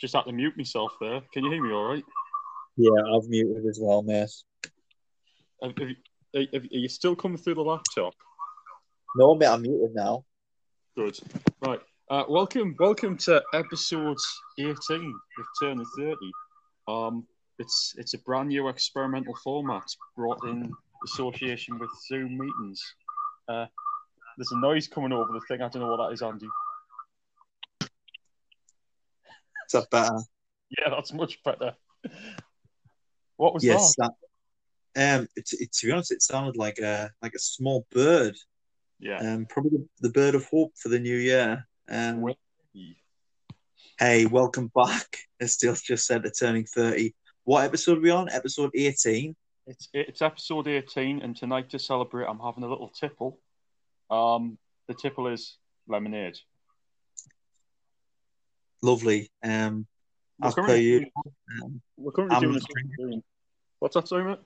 Just had to mute myself there. Can you hear me all right? Yeah, I've muted as well, mate. Have, have you, are, are you still coming through the laptop? No, mate, I'm muted now. Good. Right. Uh, welcome, welcome to episode 18 of Turn of 30. Um, it's it's a brand new experimental format brought in association with Zoom meetings. Uh, there's a noise coming over the thing. I don't know what that is, Andy. Is that better? Yeah, that's much better. What was yes, that? that. Um, it, it, to be honest, it sounded like a like a small bird. Yeah. Um, probably the, bird of hope for the new year. Um, Well, hey, welcome back. As Steele just said, to turning thirty. What episode are we on? Episode eighteen. It's it's episode 18, and tonight to celebrate, I'm having a little tipple. Um, the tipple is lemonade. Lovely. Um, We're as per you, um, we're currently I'm doing. What's that, sorry, mate?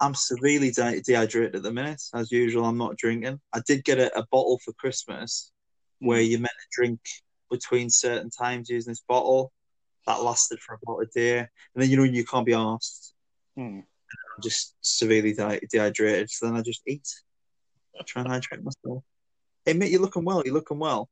I'm severely de- dehydrated at the minute. As usual, I'm not drinking. I did get a, a bottle for Christmas where Hmm. you're meant to drink between certain times using this bottle. That lasted for about a day. And then, you know, you can't be asked. Hmm. I'm just severely de- dehydrated. So then I just eat. Try and hydrate myself. Hey, mate, you're looking well. You're looking well.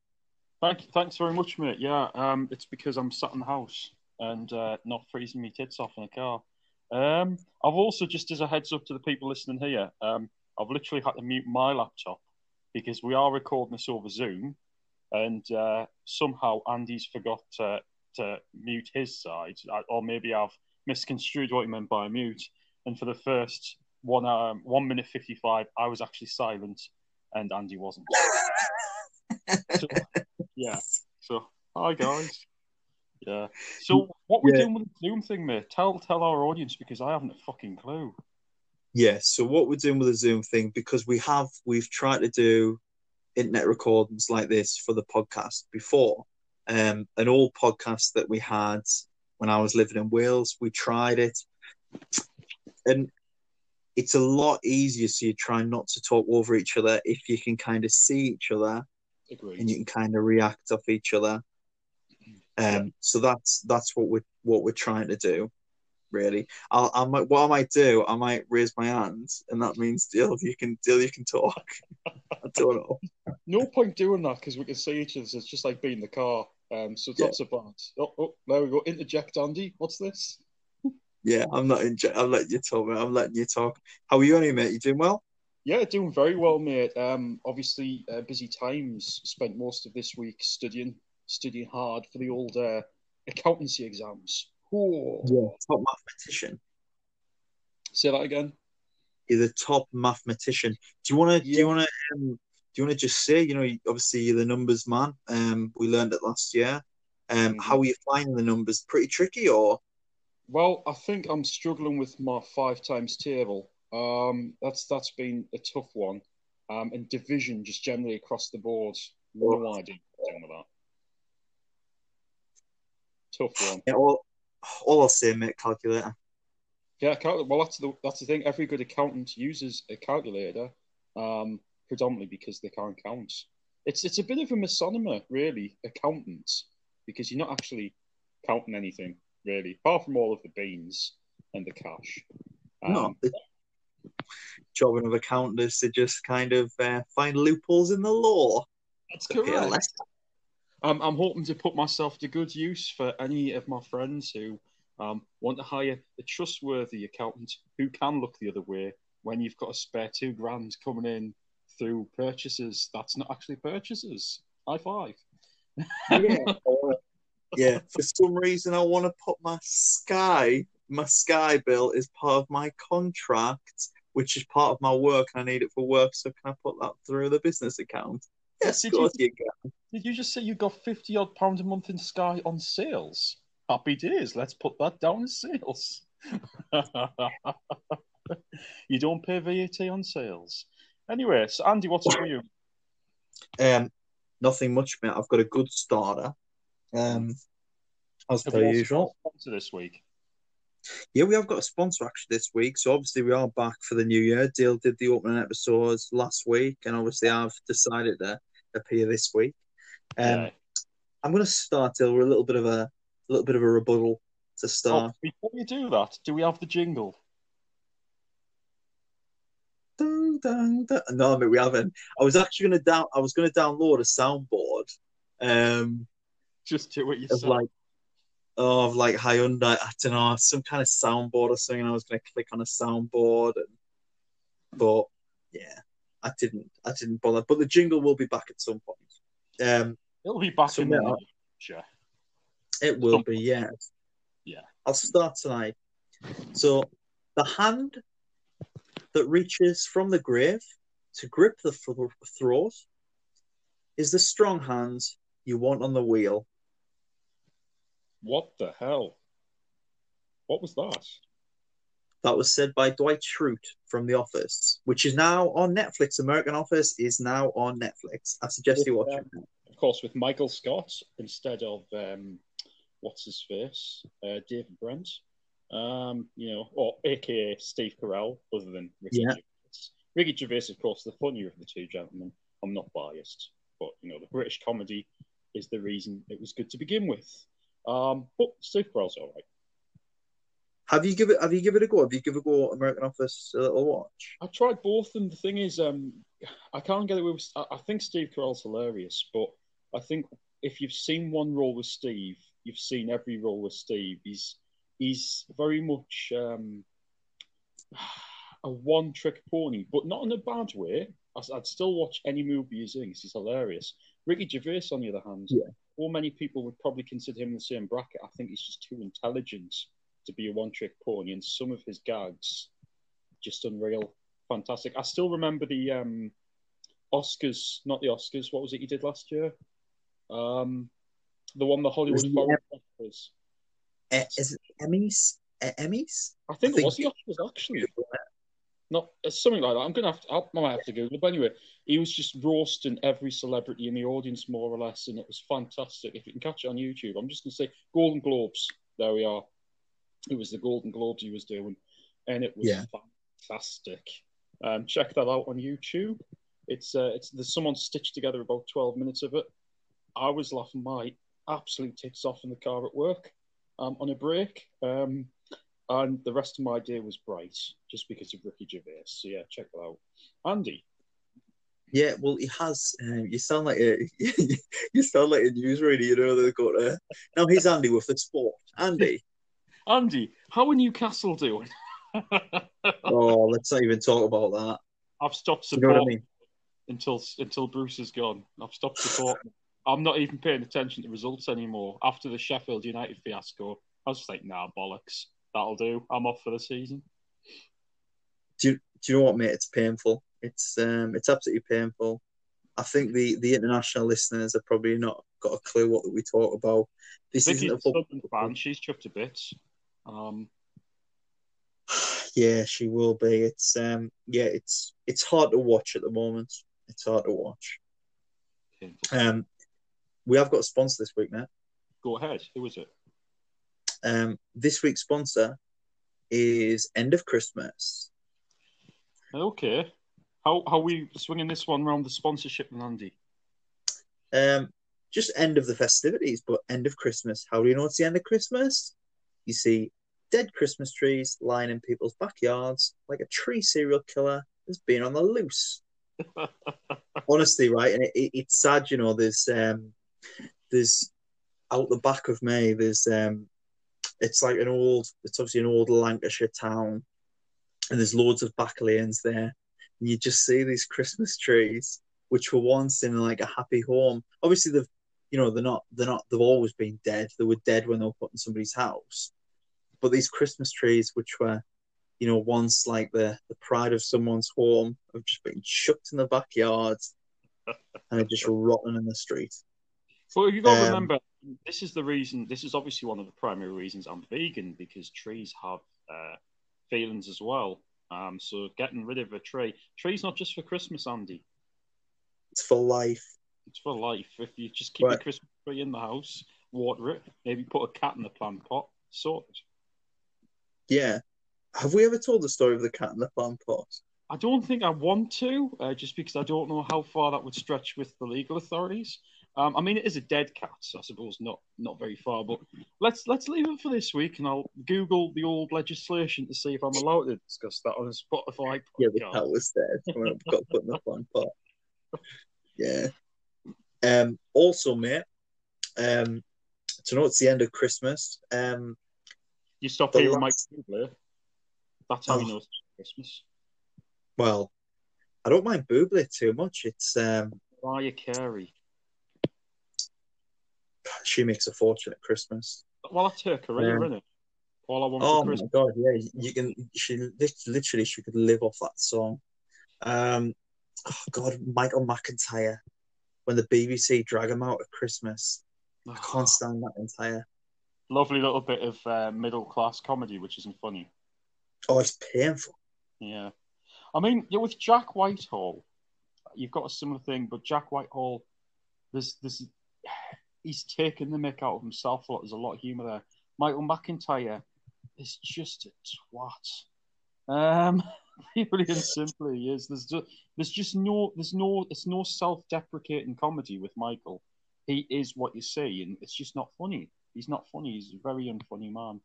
Thank, you. thanks very much, mate. Yeah, um, it's because I'm sat in the house and uh, not freezing my tits off in a car. Um, I've also, just as a heads up to the people listening here, um, I've literally had to mute my laptop because we are recording this over Zoom, and uh, somehow Andy's forgot to, to mute his side, or maybe I've misconstrued what he meant by mute. And for the first one um, one minute fifty five, I was actually silent, and Andy wasn't. So, yeah. So, hi guys. Yeah. So, what we're Yeah. doing with the Zoom thing, mate? Tell tell our audience because I haven't a fucking clue. Yeah, so what we're doing with the Zoom thing, because we have we've tried to do internet recordings like this for the podcast before. Um an old podcast that we had when I was living in Wales, we tried it. And it's a lot easier so you try not to talk over each other if you can kind of see each other Agreed. and you can kind of react off each other. Um, so that's that's what we're what we're trying to do, really. I'll, I might what I might do, I might raise my hand, and that means deal if you can deal you can talk. I don't know. No point doing that because we can see each other. It's just like being in the car. Um, so it's Yeah. not so bad. Oh, oh, there we go. Interject, Andy. What's this? Yeah, I'm not in. I'm letting you talk. Mate. I'm letting you talk. How are you, anyway, mate? You doing well? Yeah, doing very well, mate. Um, obviously, uh, busy times. Spent most of this week studying, studying hard for the old uh, accountancy exams. Oh. Yeah. Top mathematician. Say that again. You're the top mathematician. Do you want to? Do you want to? Um, do you want to just say? You know, obviously you're the numbers man. Um, we learned it last year. Um, Mhm. how are you finding the numbers? Pretty tricky, or? Well, I think I'm struggling with my five times table. Um, that's that's been a tough one. Um, and division just generally across the board. No idea what I'm doing with that. Tough one. Yeah, all, all I'll say, mate, calculator. Yeah, cal- well, that's the that's the thing. Every good accountant uses a calculator, um, predominantly because they can't count. It's it's a bit of a misnomer, really, accountants, because you're not actually counting anything really, apart from all of the beans and the cash. No, Um, the job of accountant is to just kind of uh, find loopholes in the law. that's correct. less. I'm, I'm hoping to put myself to good use for any of my friends who um, want to hire a trustworthy accountant who can look the other way when you've got a spare two grand coming in through purchases that's not actually purchases. High five. Yeah. yeah. For some reason, I want to put my Sky, my Sky bill is part of my contract, which is part of my work, and I need it for work. So can I put that through the business account? Yes, Did of course you can. Did you just say you got 50 odd pounds a month in Sky on sales? Happy days. Let's put that down as sales. you don't pay VAT on sales. Anyway, so Andy, what's up with you? Um, nothing much, mate. I've got a good starter. Um, as Have per usual. sponsor this week? Yeah, we have got a sponsor actually this week. So obviously we are back for the new year. Dale did the opening episodes last week, and obviously I've decided to appear this week. Um, Yeah. I'm going to start with a little bit of a, a little bit of a rebuttal to Oh, start. before you do that, do we have the jingle? Dun, dun, dun. No, I mean, we haven't. I was actually going to down. I was going to download a soundboard. Um, Just do it of yourself. like oh, of like Hyundai, I don't know, some kind of soundboard or something. I was gonna click on a soundboard and but yeah, I didn't I didn't bother. But the jingle will be back at some point. Um It'll be back in the future. it will Some be, yeah. Yeah. I'll start tonight. So the hand that reaches from the grave to grip the th- throat is the strong hand you want on the wheel. What the hell? What was that? That was said by Dwight Schrute from The Office, which is now on Netflix. American Office is now on Netflix. I suggest you watch it. Of course, with Michael Scott instead of um, what's his face, uh, David Brent. Um, you know, or AKA Steve Carell, other than Ricky Yeah. Gervais. Ricky Gervais, of course, the funnier of the two gentlemen. I'm not biased, but you know, the British comedy is the reason it was good to begin with. Um, but Steve Carell's all right. Have you give it? Have you give it a go? Have you give it a go? American Office a little watch. I tried both, and the thing is, um, I can't get it with. I think Steve Carell's hilarious, but I think if you've seen one role with Steve, you've seen every role with Steve. He's he's very much um, a one-trick pony, but not in a bad way. I'd I'd still watch any movie he's in. He's hilarious. Ricky Gervais, on the other hand, Yeah. Or many people would probably consider him in the same bracket. I think he's just too intelligent to be a one-trick pony, and some of his gags just unreal, fantastic. I still remember the um, Oscars, not the Oscars. What was it he did last year? Um, the one the Hollywood Foreign Oscars. Eh, is it Emmys? Eh, Emmys? I think I it was the Oscars actually. Not it's something like that. I'm gonna have to. I might have to Google. it. But anyway, he was just roasting every celebrity in the audience more or less, and it was fantastic. If you can catch it on YouTube, I'm just gonna say Golden Globes. There we are. It was the Golden Globes he was doing, and it was Yeah. fantastic. Um, check that out on YouTube. It's uh, it's there's someone stitched together about 12 minutes of it. I was laughing my absolute tits off in the car at work um, on a break. Um, and the rest of my day was bright just because of Ricky Gervais. So yeah, check that out. Andy, Yeah, well, he has. Um, you sound like a you sound like a news reader. You know they've got a. Now here's Andy with the sport. Andy. Andy, how are Newcastle doing? Oh, let's not even talk about that. I've stopped You know I mean? until until Bruce is gone. I've stopped supporting. I'm not even paying attention to results anymore. After the Sheffield United fiasco, I was like, nah, bollocks. That'll do. I'm off for the season. Do you, do you know what, mate? It's painful. It's um, it's absolutely painful. I think the the international listeners have probably not got a clue what we talk about. This isn't a a football. Fan. She's chuffed to bits. Um, Yeah, she will be. It's um, yeah, it's it's hard to watch at the moment. It's hard to watch. painful. Um, we have got a sponsor this week, mate. Go ahead. Who is it? Um, this week's sponsor is End of Christmas. Okay. How how are we swinging this one around the sponsorship, and Andy? Um, just end of the festivities, but end of Christmas. How do you know it's the end of Christmas? You see dead Christmas trees lying in people's backyards like a tree serial killer has been on the loose. Honestly, right, and it, it, it's sad, you know. There's um, there's out the back of me. There's um, it's like an old. It's obviously an old Lancashire town, and there's loads of back lanes there, and you just see these Christmas trees which were once in like a happy home. Obviously, they've you know they're not they're not they've always been dead. They were dead when they were put in somebody's house. But these Christmas trees, which were you know once like the the pride of someone's home, have just been chucked in the backyard and are just rotten in the street. Well, you got to Um, remember, this is the reason. This is obviously one of the primary reasons I'm vegan because trees have uh, feelings as well. Um, so getting rid of a tree, tree's not just for Christmas, Andy. It's for life. It's for life. If you just keep Right. a Christmas tree in the house, water it, maybe put a cat in the plant pot, sorted. Yeah. Have we ever told the story of the cat in the plant pot? I don't think I want to, uh, just because I don't know how far that would stretch with the legal authorities. Um, I mean, it is a dead cat, so I suppose not not very far. But let's let's leave it for this week, and I'll Google the old legislation to see if I'm allowed to discuss that on a Spotify podcast. Yeah, the cat was dead. I've got to put enough on pot. Yeah. Um. Also, mate. Um. To know it's the end of Christmas. Um. You stop hearing Mike last- Bublé. That's how you Oh. know it's Christmas. Well, I don't mind Bublé too much. It's um. Mariah Carey. She makes a fortune at Christmas. Well, that's her career, Um, isn't it? All I want Oh for my god, yeah, you can. She literally she could live off that song. Um, oh god, Michael McIntyre. When the BBC drag him out at Christmas, I can't stand that entire. Lovely little bit of uh, middle class comedy, which isn't funny. Oh, it's painful. Yeah. I mean, yeah, with Jack Whitehall, you've got a similar thing, but Jack Whitehall, there's there's he's taken the mick out of himself a lot. There's a lot of humour there. Michael McIntyre is just a twat. Um, purely and simply, is. There's just there's just no there's no it's no self-deprecating comedy with Michael. He is what you see, and it's just not funny. He's not funny. He's a very unfunny man.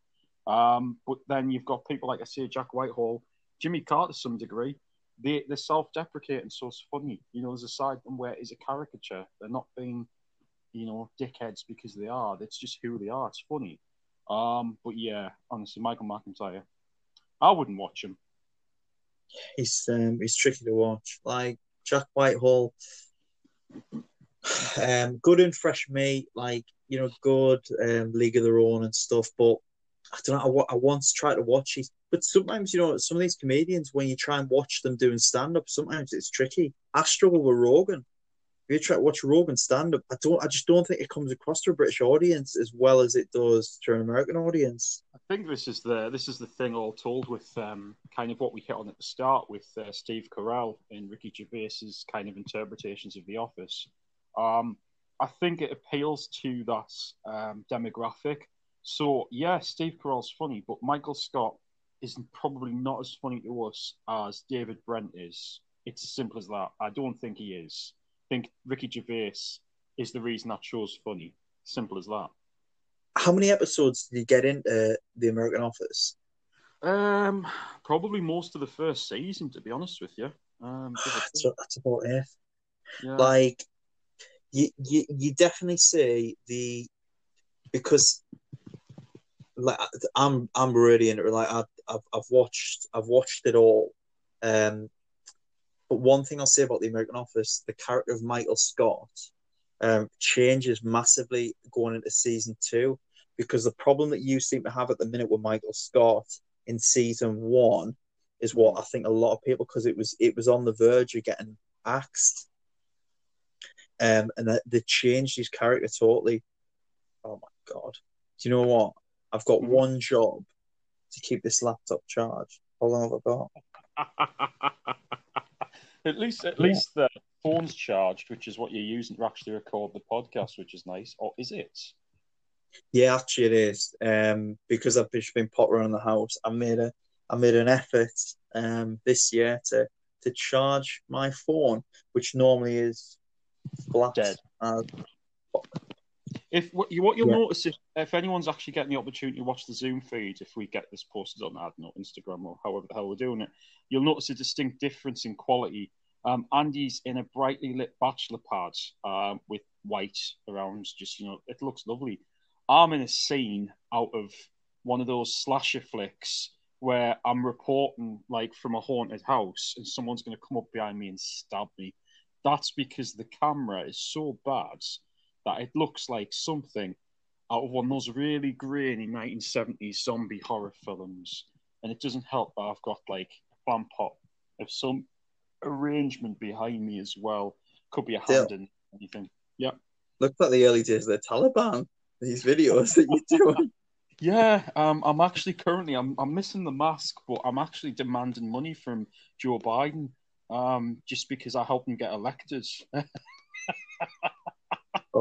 Um, but then you've got people like I say, Jack Whitehall, Jimmy Carr to some degree. They they're self-deprecating, so it's funny. You know, there's a side of them where it's a caricature. They're not being, you know, dickheads because they are. That's just who they are. It's funny. Um, but yeah, honestly, Michael McIntyre, I wouldn't watch him. He's um, he's tricky to watch. Like Jack Whitehall, um, good and fresh meat. Like you know, good um, League of Their Own and stuff. But I don't know. I, I once tried to watch it, but sometimes you know, some of these comedians, when you try and watch them doing stand up, sometimes it's tricky. I struggle with Rogan. You try to watch Rogan stand up, I don't. I just don't think it comes across to a British audience as well as it does to an American audience. I think this is the this is the thing all told with um, kind of what we hit on at the start with uh, Steve Carell and Ricky Gervais's kind of interpretations of The Office. Um, I think it appeals to that um, demographic. So yeah, Steve Carell's funny, but Michael Scott is probably not as funny to us as David Brent is. It's as simple as that. I don't think he is. I think Ricky Gervais is the reason that show's funny. Simple as that. How many episodes did you get into the American Office? Um, probably most of the first season, to be honest with you. Um, That's, that's about it. yeah. Like, you, you, you definitely see the because like I'm I'm really into it. Like I've, I've I've watched I've watched it all. Um, but one thing I'll say about the American Office, the character of Michael Scott, um, changes massively going into season two because the problem that you seem to have at the minute with Michael Scott in season one is what I think a lot of people because it was it was on the verge of getting axed. Um, and that they changed his character totally. Oh my god! Do you know what? I've got Mhm. one job to keep this laptop charged. How long have I got? at least, at Yeah. least the phone's charged, which is what you're using to actually record the podcast, which is nice. Or is it? Yeah, actually, it is. Um, because I've just been pot around the house. I made a, I made an effort um this year to to charge my phone, which normally is flat. Dead. Uh, If what you what you'll Yeah. notice if if anyone's actually getting the opportunity to watch the Zoom feed, if we get this posted on I don't Instagram or however the hell we're doing it, you'll notice a distinct difference in quality. Um, Andy's in a brightly lit bachelor pad um, with white around, just you know, it looks lovely. I'm in a scene out of one of those slasher flicks where I'm reporting like from a haunted house and someone's going to come up behind me and stab me. That's because the camera is so bad that it looks like something out of one of those really grainy 1970s zombie horror films. And it doesn't help that I've got like a fan pot of some arrangement behind me as well. Could be a hand Still. in anything. Yeah. Looks like the early days of the Taliban. These videos that you're doing. Yeah, um, I'm actually currently I'm I'm missing the mask, but I'm actually demanding money from Joe Biden, um, just because I helped him get elected.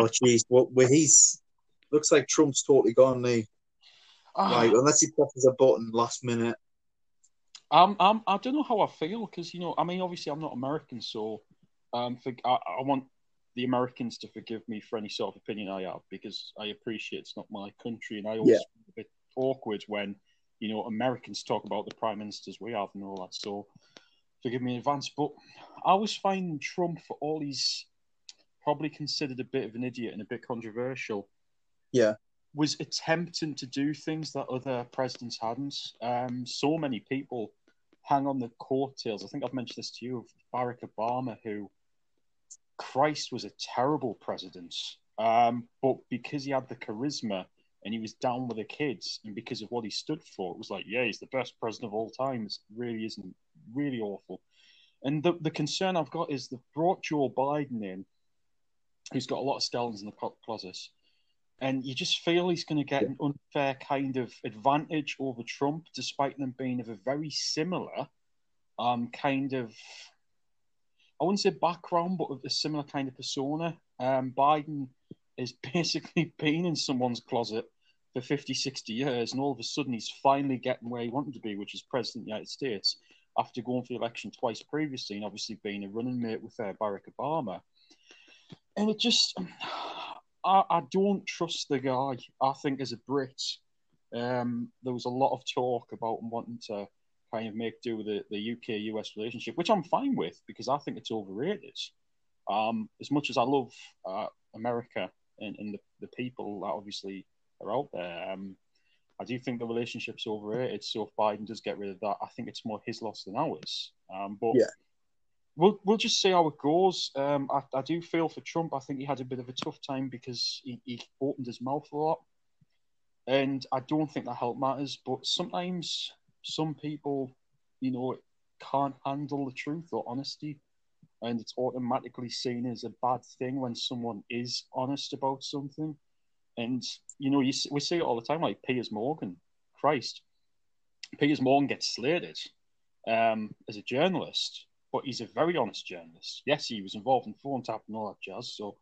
Oh, jeez. What? Well, he's looks like Trump's totally gone. Now. Ah, Like, unless he presses a button last minute. I'm, I don't know how I feel because you know, I mean, obviously, I'm not American, so um, for, I, I want the Americans to forgive me for any sort of opinion I have because I appreciate it's not my country, and I always Yeah. feel a bit awkward when you know Americans talk about the prime ministers we have and all that. So forgive me in advance, but I was finding Trump for all he's probably considered a bit of an idiot and a bit controversial. Yeah. Was attempting to do things that other presidents hadn't. Um, so many people hang on the coattails. I think I've mentioned this to you of Barack Obama, who Christ was a terrible president. Um, but because he had the charisma and he was down with the kids, and because of what he stood for, it was like, yeah, he's the best president of all time. It really isn't really awful. And the, the concern I've got is they've brought Joe Biden in, who's got a lot of skeletons in the closet, and you just feel he's going to get an unfair kind of advantage over Trump, despite them being of a very similar um, kind of, I wouldn't say background, but of a similar kind of persona. Um, Biden has basically been in someone's closet for 50, 60 years, and all of a sudden he's finally getting where he wanted to be, which is president of the United States, after going for the election twice previously, and obviously being a running mate with uh, Barack Obama. And it just, I, I don't trust the guy. I think as a Brit, um, there was a lot of talk about wanting to kind of make do with the, the UK US relationship, which I'm fine with because I think it's overrated. Um, as much as I love uh, America and, and the, the people that obviously are out there, um, I do think the relationship's overrated. So if Biden does get rid of that, I think it's more his loss than ours. Um, but Yeah. We'll we'll just see how it goes. Um, I, I do feel for Trump. I think he had a bit of a tough time because he, he opened his mouth a lot, and I don't think that helped matters. But sometimes some people, you know, can't handle the truth or honesty, and it's automatically seen as a bad thing when someone is honest about something. And you know, you we see it all the time, like Piers Morgan. Christ, Piers Morgan gets slated um, as a journalist, but he's a very honest journalist. Yes, he was involved in phone tap and all that jazz, so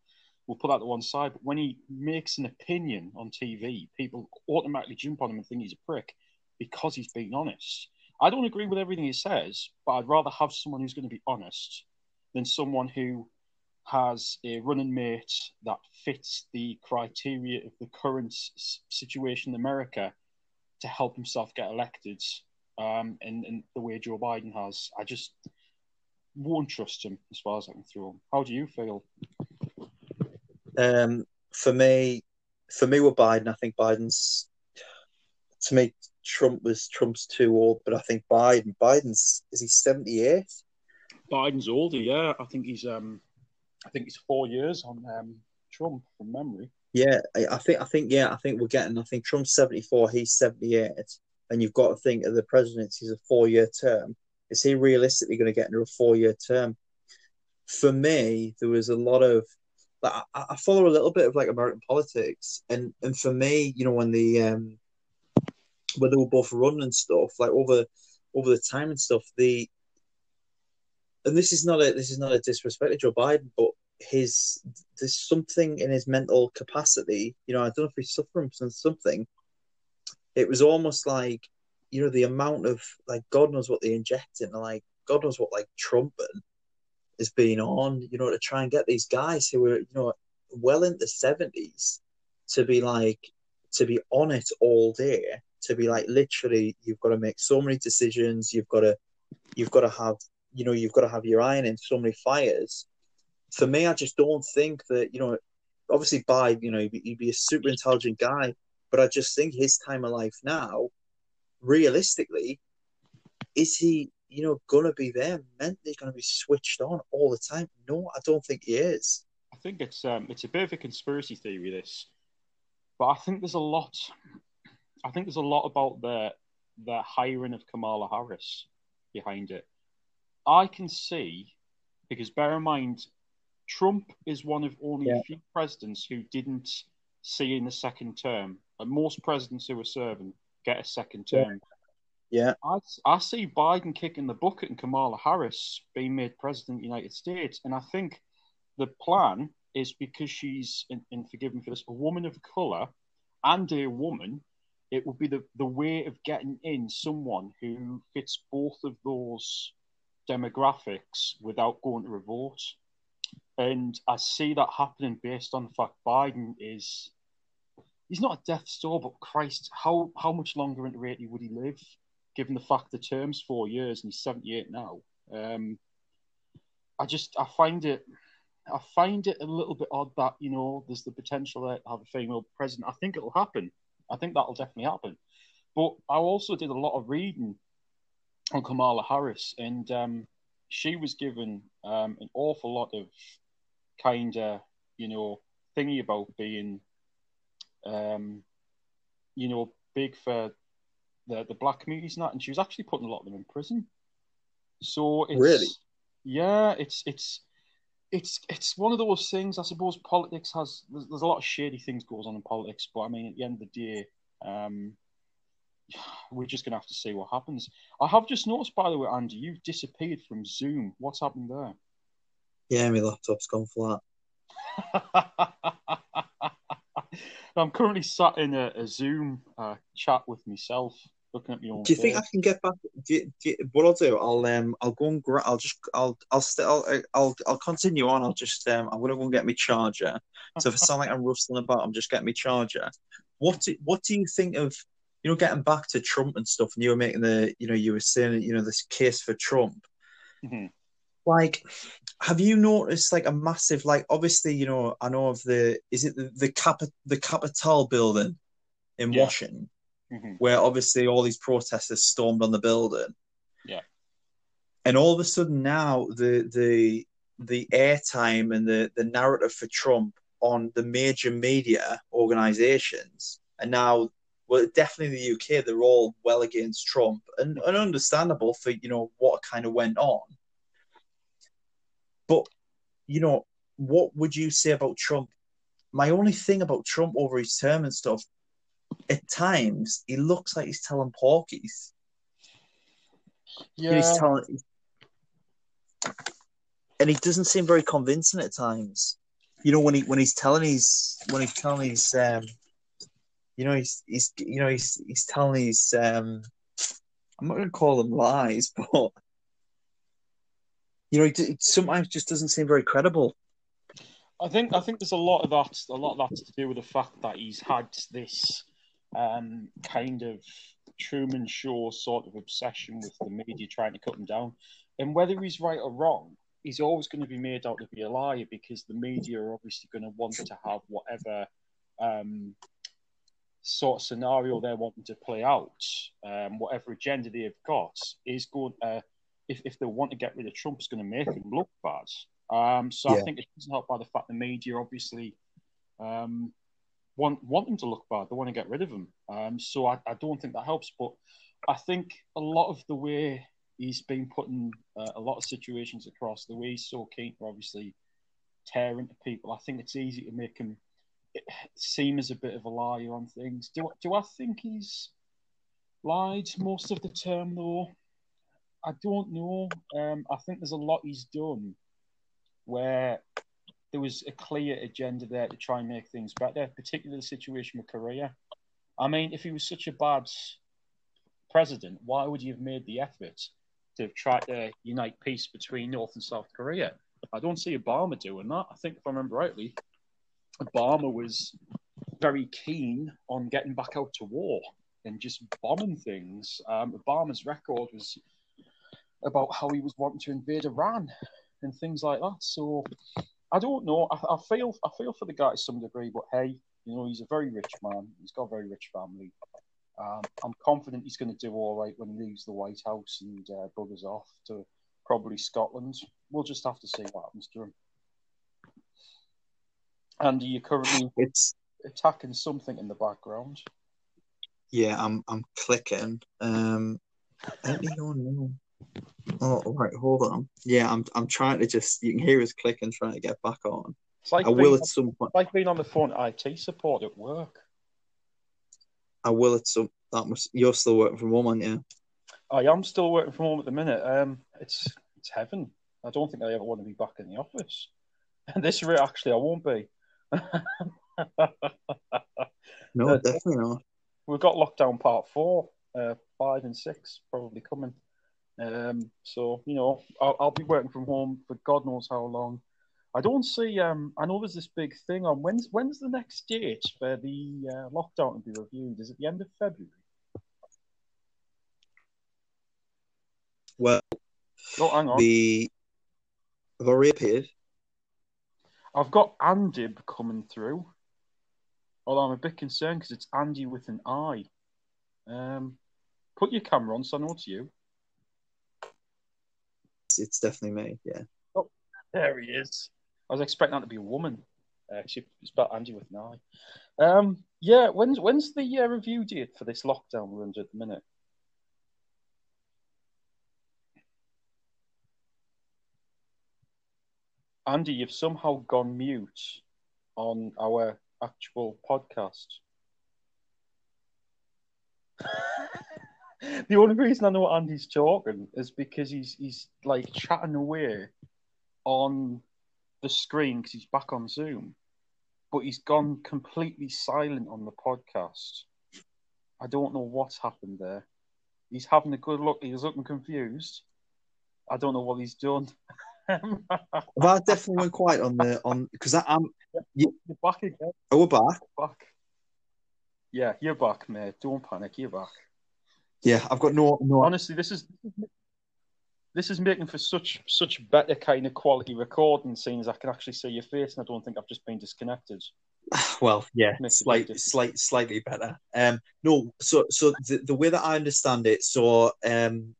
we'll put that to one side. But when he makes an opinion on TV, people automatically jump on him and think he's a prick because he's being honest. I don't agree with everything he says, but I'd rather have someone who's going to be honest than someone who has a running mate that fits the criteria of the current situation in America to help himself get elected. Um, and, and the way Joe Biden has, I just won't trust him as far as I can throw him. How do you feel? Um, for me, for me with Biden, I think Biden's to me Trump was Trump's too old, but I think Biden, Biden's is he seventy eight? Biden's older, yeah. I think he's um, I think he's four years on um, Trump from memory. Yeah, I, I think I think yeah, I think we're getting. I think Trump's seventy four, he's seventy eight, and you've got to think of the presidency presidency's a four year term. Is he realistically going to get into a four year term? For me, there was a lot of. Like, I, I follow a little bit of like American politics, and and for me, you know, when the um, when they were both running and stuff, like over over the time and stuff, the and this is not a this is not a disrespect to Joe Biden, but his there's something in his mental capacity. You know, I don't know if he's suffering from something. It was almost like, you know, the amount of like God knows what they inject into like God knows what like Trump is being on, you know, to try and get these guys who were you know, well into seventies to be like to be on it all day, to be like literally you've got to make so many decisions, you've got to you've got to have you know, you've got to have your iron in so many fires for me, I just don't think that you know. Obviously, by you know, he'd be, he'd be a super intelligent guy, but I just think his time of life now, realistically, is he you know gonna be there mentally gonna be switched on all the time? No, I don't think he is. I think it's um, it's a bit of a conspiracy theory, this, but I think there's a lot. I think there's a lot about the the hiring of Kamala Harris behind it. I can see because bear in mind, Trump is one of only Yeah. a few presidents who didn't see in the second term. And most presidents who were serving get a second term. Yeah, I, I see Biden kicking the bucket and Kamala Harris being made president of the United States. And I think the plan is because she's, and, and forgive me for this, a woman of color and a woman, it will be the, the way of getting in someone who fits both of those demographics without going to a vote. And I see that happening based on the fact Biden is he's not a death door, but Christ, how how much longer into 80 would he live, given the fact the term's four years and he's 78 now? Um, I just I find it I find it a little bit odd that you know there's the potential to have a female president. I think it'll happen. I think that'll definitely happen. But I also did a lot of reading on Kamala Harris, and um, she was given um, an awful lot of kind of you know thingy about being um, you know big for the the black communities and that, and she was actually putting a lot of them in prison. So it's, Really? yeah, it's it's it's it's one of those things. I suppose politics has there's, there's a lot of shady things goes on in politics, but I mean, at the end of the day, um, we're just gonna have to see what happens. I have just noticed, by the way, Andy, you've disappeared from Zoom. What's happened there? Yeah, my laptop's gone flat. I'm currently sat in a, a Zoom uh, chat with myself, looking at my own. Do you think I can get back? Do you, do you, what I'll do, I'll um, I'll go and gra- I'll just, I'll, I'll still, I'll, I'll, I'll continue on. I'll just, um, I'm gonna go and get my charger. So if it sounds like I'm rustling about, I'm just getting my charger. What, do, what do you think of, you know, getting back to Trump and stuff? And you were making the, you know, you were saying, you know, this case for Trump. Mhm. Like, have you noticed like a massive, like, obviously, you know, I know of the, is it the the Cap, the Capitol building in Yeah. Washington? Mhm. where obviously all these protesters stormed on the building. Yeah. And all of a sudden now the the the airtime and the, the narrative for Trump on the major media organizations and now well definitely in the UK they're all well against Trump and, and understandable for you know what kind of went on. But you know, what would you say about Trump? My only thing about Trump over his term and stuff at times he looks like he's telling porkies. Yeah, He's telling, and he doesn't seem very convincing at times. You know when he when he's telling his when he's telling his um, you know he's he's you know he's he's telling his um, I'm not going to call them lies, but you know sometimes just doesn't seem very credible. I think I think there's a lot of that. A lot of that to do with the fact that he's had this um, kind of Truman Show sort of obsession with the media trying to cut him down, and whether he's right or wrong, he's always going to be made out to be a liar because the media are obviously going to want to have whatever um, sort of scenario they're wanting to play out, um, whatever agenda they've got is going. Uh, if if they want to get rid of Trump, it's going to make him look bad. Um, so I think it doesn't help by the fact the media obviously um, want want him to look bad. They want to get rid of him. Um, so I, I don't think that helps. But I think a lot of the way he's been putting uh, a lot of situations across, the way he's so keen to obviously tear into people, I think it's easy to make him seem as a bit of a liar on things. Do do I think he's lied most of the term though? I don't know. Um, I think there's a lot he's done where there was a clear agenda there to try and make things better, particularly the situation with Korea. I mean, if he was such a bad president, why would he have made the effort to try to unite peace between North and South Korea? I don't see Obama doing that. I think, if I remember rightly, Obama was very keen on getting back out to war and just bombing things. Um, Obama's record was about how he was wanting to invade Iran and things like that. So I don't know. I, I feel I feel for the guy to some degree, but hey, you know, he's a very rich man. He's got a very rich family. Um, I'm confident he's going to do all right when he leaves the White House and uh, buggers off to probably Scotland. We'll just have to see what happens to him. Andy, you're currently It's attacking something in the background. yeah, I'm I'm clicking. Um, let me go now. Oh, right, hold on. Yeah, I'm I'm trying to just you can hear us clicking, trying to get back on. It's like I being, will at some point. like being on the phone IT support at work. I will at some. That must. You're still working from home, aren't you? I am still working from home at the minute. Um, it's it's heaven. I don't think I ever want to be back in the office. And this rate, actually, I won't be. No, Uh, definitely not. We've got lockdown part four, uh, five and six probably coming. Um, so you know, I'll, I'll be working from home for God knows how long. I don't see. Um, I know there's this big thing on when's when's the next date for the uh, lockdown to be reviewed? Is it the end of February? Well, Oh, hang on. the have already appeared. I've got Andib coming through. Although I'm a bit concerned because it's Andy with an I. Um, put your camera on so I know it's you. It's, it's definitely me. Yeah. There he is. I was expecting that to be a woman. Actually, it's about Andy with an I. Um, yeah, when's when's the uh, review date for this lockdown we're under at the minute? Andy, you've somehow gone mute on our actual podcast. the only reason I know Andy's talking is because he's he's like chatting away on the screen because he's back on Zoom, but he's gone completely silent on the podcast. I don't know what's happened there. He's having a good look. He's looking confused. I don't know what he's done. Well, I definitely went quiet on the on because I'm You're back again. oh we're back. Back. Yeah, you're back, mate. Don't panic. You're back. Yeah, I've got no no. Honestly, this is this is making for such such better kind of quality recording, seeing as I can actually see your face, and I don't think I've just been disconnected. Well, yeah, slight, slight, slightly better. Um, no, so so the, the way that I understand it, so um,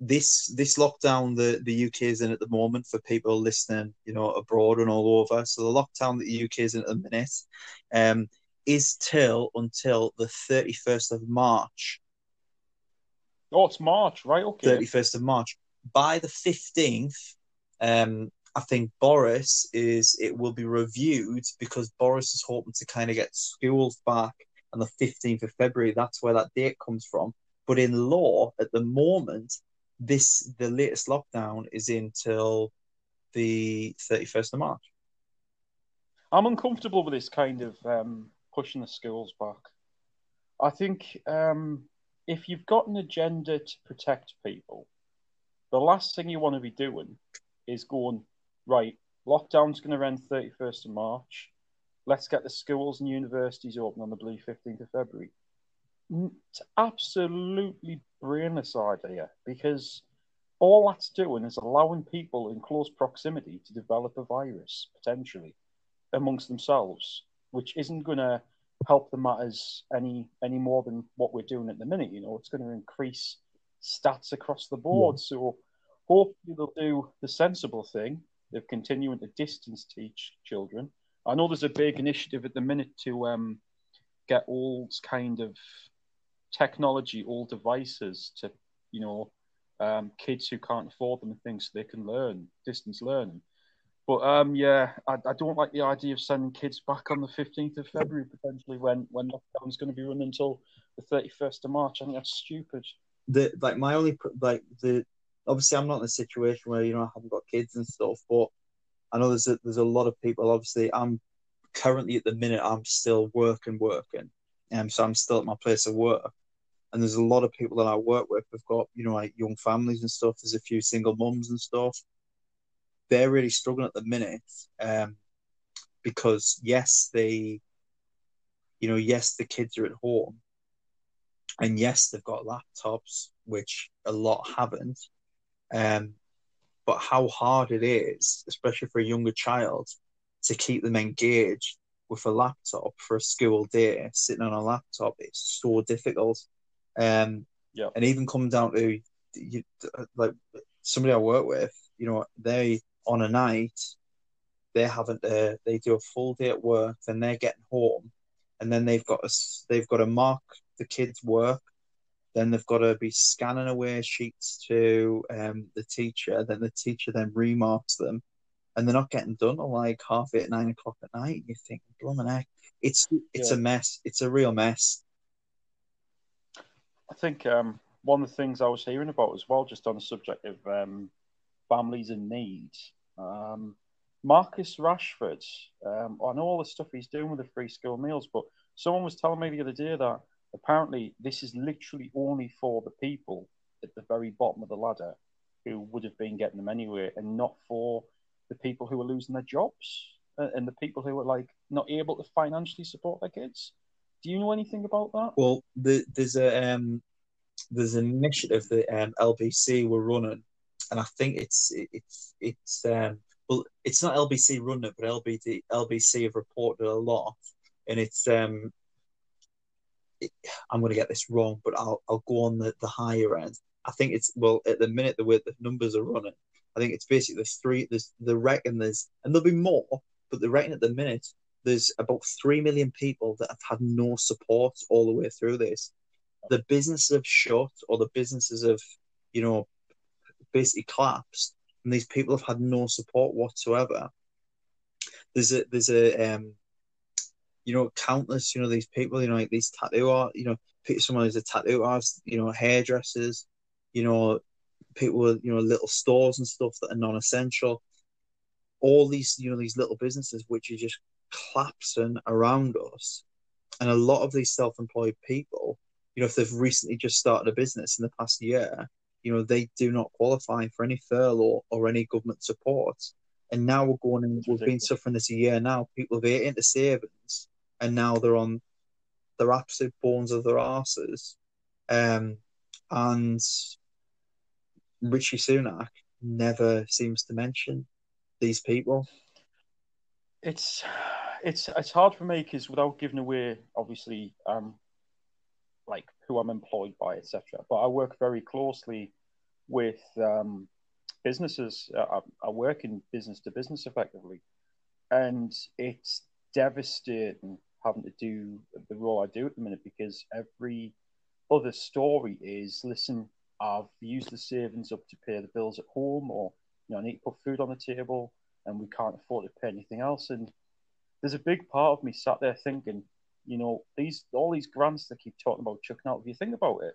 this this lockdown the the UK is in at the moment for people listening, you know, abroad and all over. So the lockdown that the UK is in at the minute, um, is till until the thirty first of March. Oh, it's March, right? Okay. Thirty first of March. By the fifteenth, um, I think Boris is it will be reviewed because Boris is hoping to kind of get schools back on the fifteenth of February. That's where that date comes from. But in law, at the moment, this the latest lockdown is until the thirty first of March. I'm uncomfortable with this kind of um, pushing the schools back. I think um, if you've got an agenda to protect people, the last thing you want to be doing is going, right, lockdown's going to end 31st of March. Let's get the schools and universities open on the blue 15th of February. It's absolutely brainless idea because all that's doing is allowing people in close proximity to develop a virus potentially amongst themselves, which isn't going to help the matters any any more than what we're doing at the minute. You know, it's going to increase stats across the board. So hopefully they'll do the sensible thing of continuing to distance teach children. I know there's a big initiative at the minute to um, get all kind of technology, all devices to you know um, kids who can't afford them and things so they can learn distance learning. But um, yeah, I, I don't like the idea of sending kids back on the fifteenth of February potentially when when lockdown's going to be running until the thirty first of March. I think that's stupid. the like my only like the obviously I'm not in a situation where you know I haven't got kids and stuff, but I know there's a, there's a lot of people. Obviously, I'm currently at the minute I'm still working, working, um, so I'm still at my place of work, and there's a lot of people that I work with have got you know like young families and stuff. There's a few single mums and stuff. They're really struggling at the minute, um, because yes, they, you know, yes, the kids are at home, and yes, they've got laptops, which a lot haven't. Um, but how hard it is, especially for a younger child, to keep them engaged with a laptop for a school day, sitting on a laptop, it's so difficult. Um, Yeah. and even come down to you, like somebody I work with, you know, they on a night, they're having to, they do a full day at work, then they're getting home, and then they've got to, they've got to mark the kids' work, then they've got to be scanning away sheets to um, the teacher, then the teacher then remarks them, and they're not getting done till like half eight, nine o'clock at night. You think, blimey heck, it's it's Yeah. a mess. It's a real mess. I think um, one of the things I was hearing about as well, just on the subject of um, families in need, um, Marcus Rashford. Um, know all the stuff he's doing with the free school meals, but someone was telling me the other day that apparently this is literally only for the people at the very bottom of the ladder who would have been getting them anyway, and not for the people who are losing their jobs and the people who are like not able to financially support their kids. Do you know anything about that? Well, the, there's a um, there's an initiative that um, LBC were running, and I think it's it's it's um, well, it's not LBC running it, but LBD, LBC have reported a lot, and it's um, it, I'm going to get this wrong, but I'll I'll go on the, the higher end. I think it's well at the minute the way the numbers are running, I think it's basically there's three there's the reckon there's and there'll be more, but the reckon at the minute there's about three million people that have had no support all the way through this. The businesses have shut or the businesses have, you know, basically collapsed, and these people have had no support whatsoever. There's a there's a um, you know, countless, you know, these people, you know, like these tattoo art, you know, someone who's a tattoo artist, you know, hairdressers, you know, people with, you know, little stores and stuff that are non-essential. All these, you know, these little businesses which are just collapsing around us. And a lot of these self-employed people, you know, if they've recently just started a business in the past year, you know, they do not qualify for any furlough or any government support. And now we're going in, we've been suffering this a year now. People have ate into savings and now they're on their absolute bones of their asses. Um, and Rishi Sunak never seems to mention these people. It's it's it's hard for me because without giving away, obviously, um, like who I'm employed by, etc. But I work very closely with um, businesses. Uh, I, I work in business to business effectively, and it's devastating having to do the role I do at the minute because every other story is listen, I've used the savings up to pay the bills at home, or you know, I need to put food on the table, and we can't afford to pay anything else. And there's a big part of me sat there thinking, you know, these all these grants they keep talking about chucking out. If you think about it,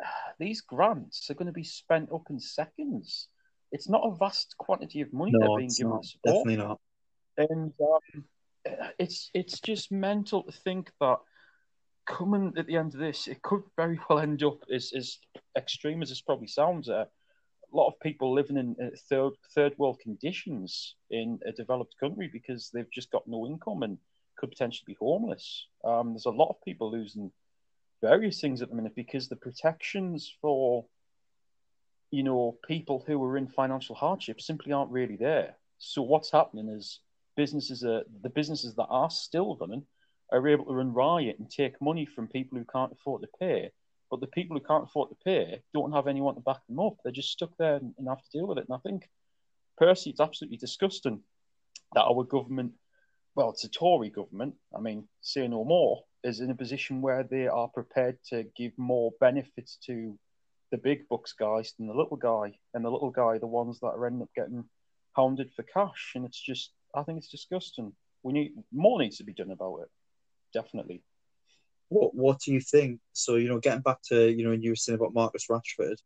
these grants are going to be spent up in seconds. It's not a vast quantity of money no, they're being given not. support. Definitely not. And um, it's it's just mental to think that coming at the end of this, it could very well end up as, as extreme as this probably sounds. Uh, a lot of people living in uh, third third world conditions in a developed country because they've just got no income and could potentially be homeless. Um, there's a lot of people losing various things at the minute because the protections for you know people who are in financial hardship simply aren't really there. So what's happening is businesses are the businesses that are still running are able to run riot and take money from people who can't afford to pay. But the people who can't afford to pay don't have anyone to back them up. They're just stuck there and, have to deal with it. And I think, personally, it's absolutely disgusting that our government, well, it's a Tory government, I mean, say no more, is in a position where they are prepared to give more benefits to the big bucks guys than the little guy. And the little guy, the ones that are ending up getting hounded for cash. And it's just, I think it's disgusting. We need more needs to be done about it definitely. What What do you think? So you know, getting back to you know, you were saying about Marcus Rashford.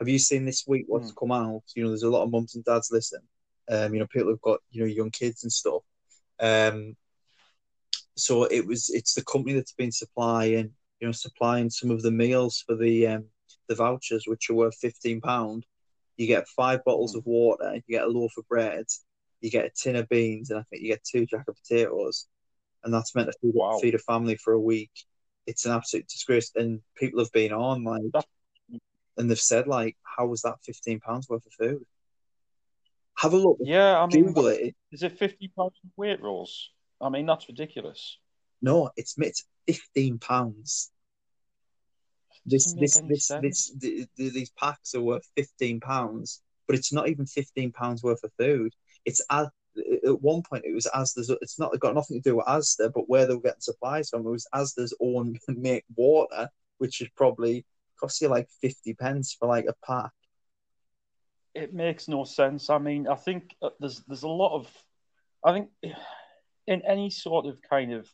Have you seen this week what's mm. come out? You know, there's a lot of mums and dads listen. Um, you know, people have got you know young kids and stuff. Um, so it was it's the company that's been supplying you know supplying some of the meals for the um, the vouchers, which are worth fifteen pound. You get five bottles of water, you get a loaf of bread, you get a tin of beans, and I think you get two jack of potatoes and that's meant to feed, wow. feed a family for a week. It's an absolute disgrace, and people have been on like, and they've said like, how was that fifteen pounds worth of food? Have a look. Yeah, I mean, Google it. Is it fifty pounds weight rolls? I mean, that's ridiculous. No, it's it's fifteen pounds. This this this, this the, these packs are worth fifteen pounds, but it's not even fifteen pounds worth of food. It's as, at one point it was Asda's. It's not got nothing to do with Asda, but where they were getting supplies from. It was Asda's own make water, which is probably cost you like fifty pence for like a pack. It makes no sense. I mean, I think uh, there's there's a lot of, I think, in any sort of kind of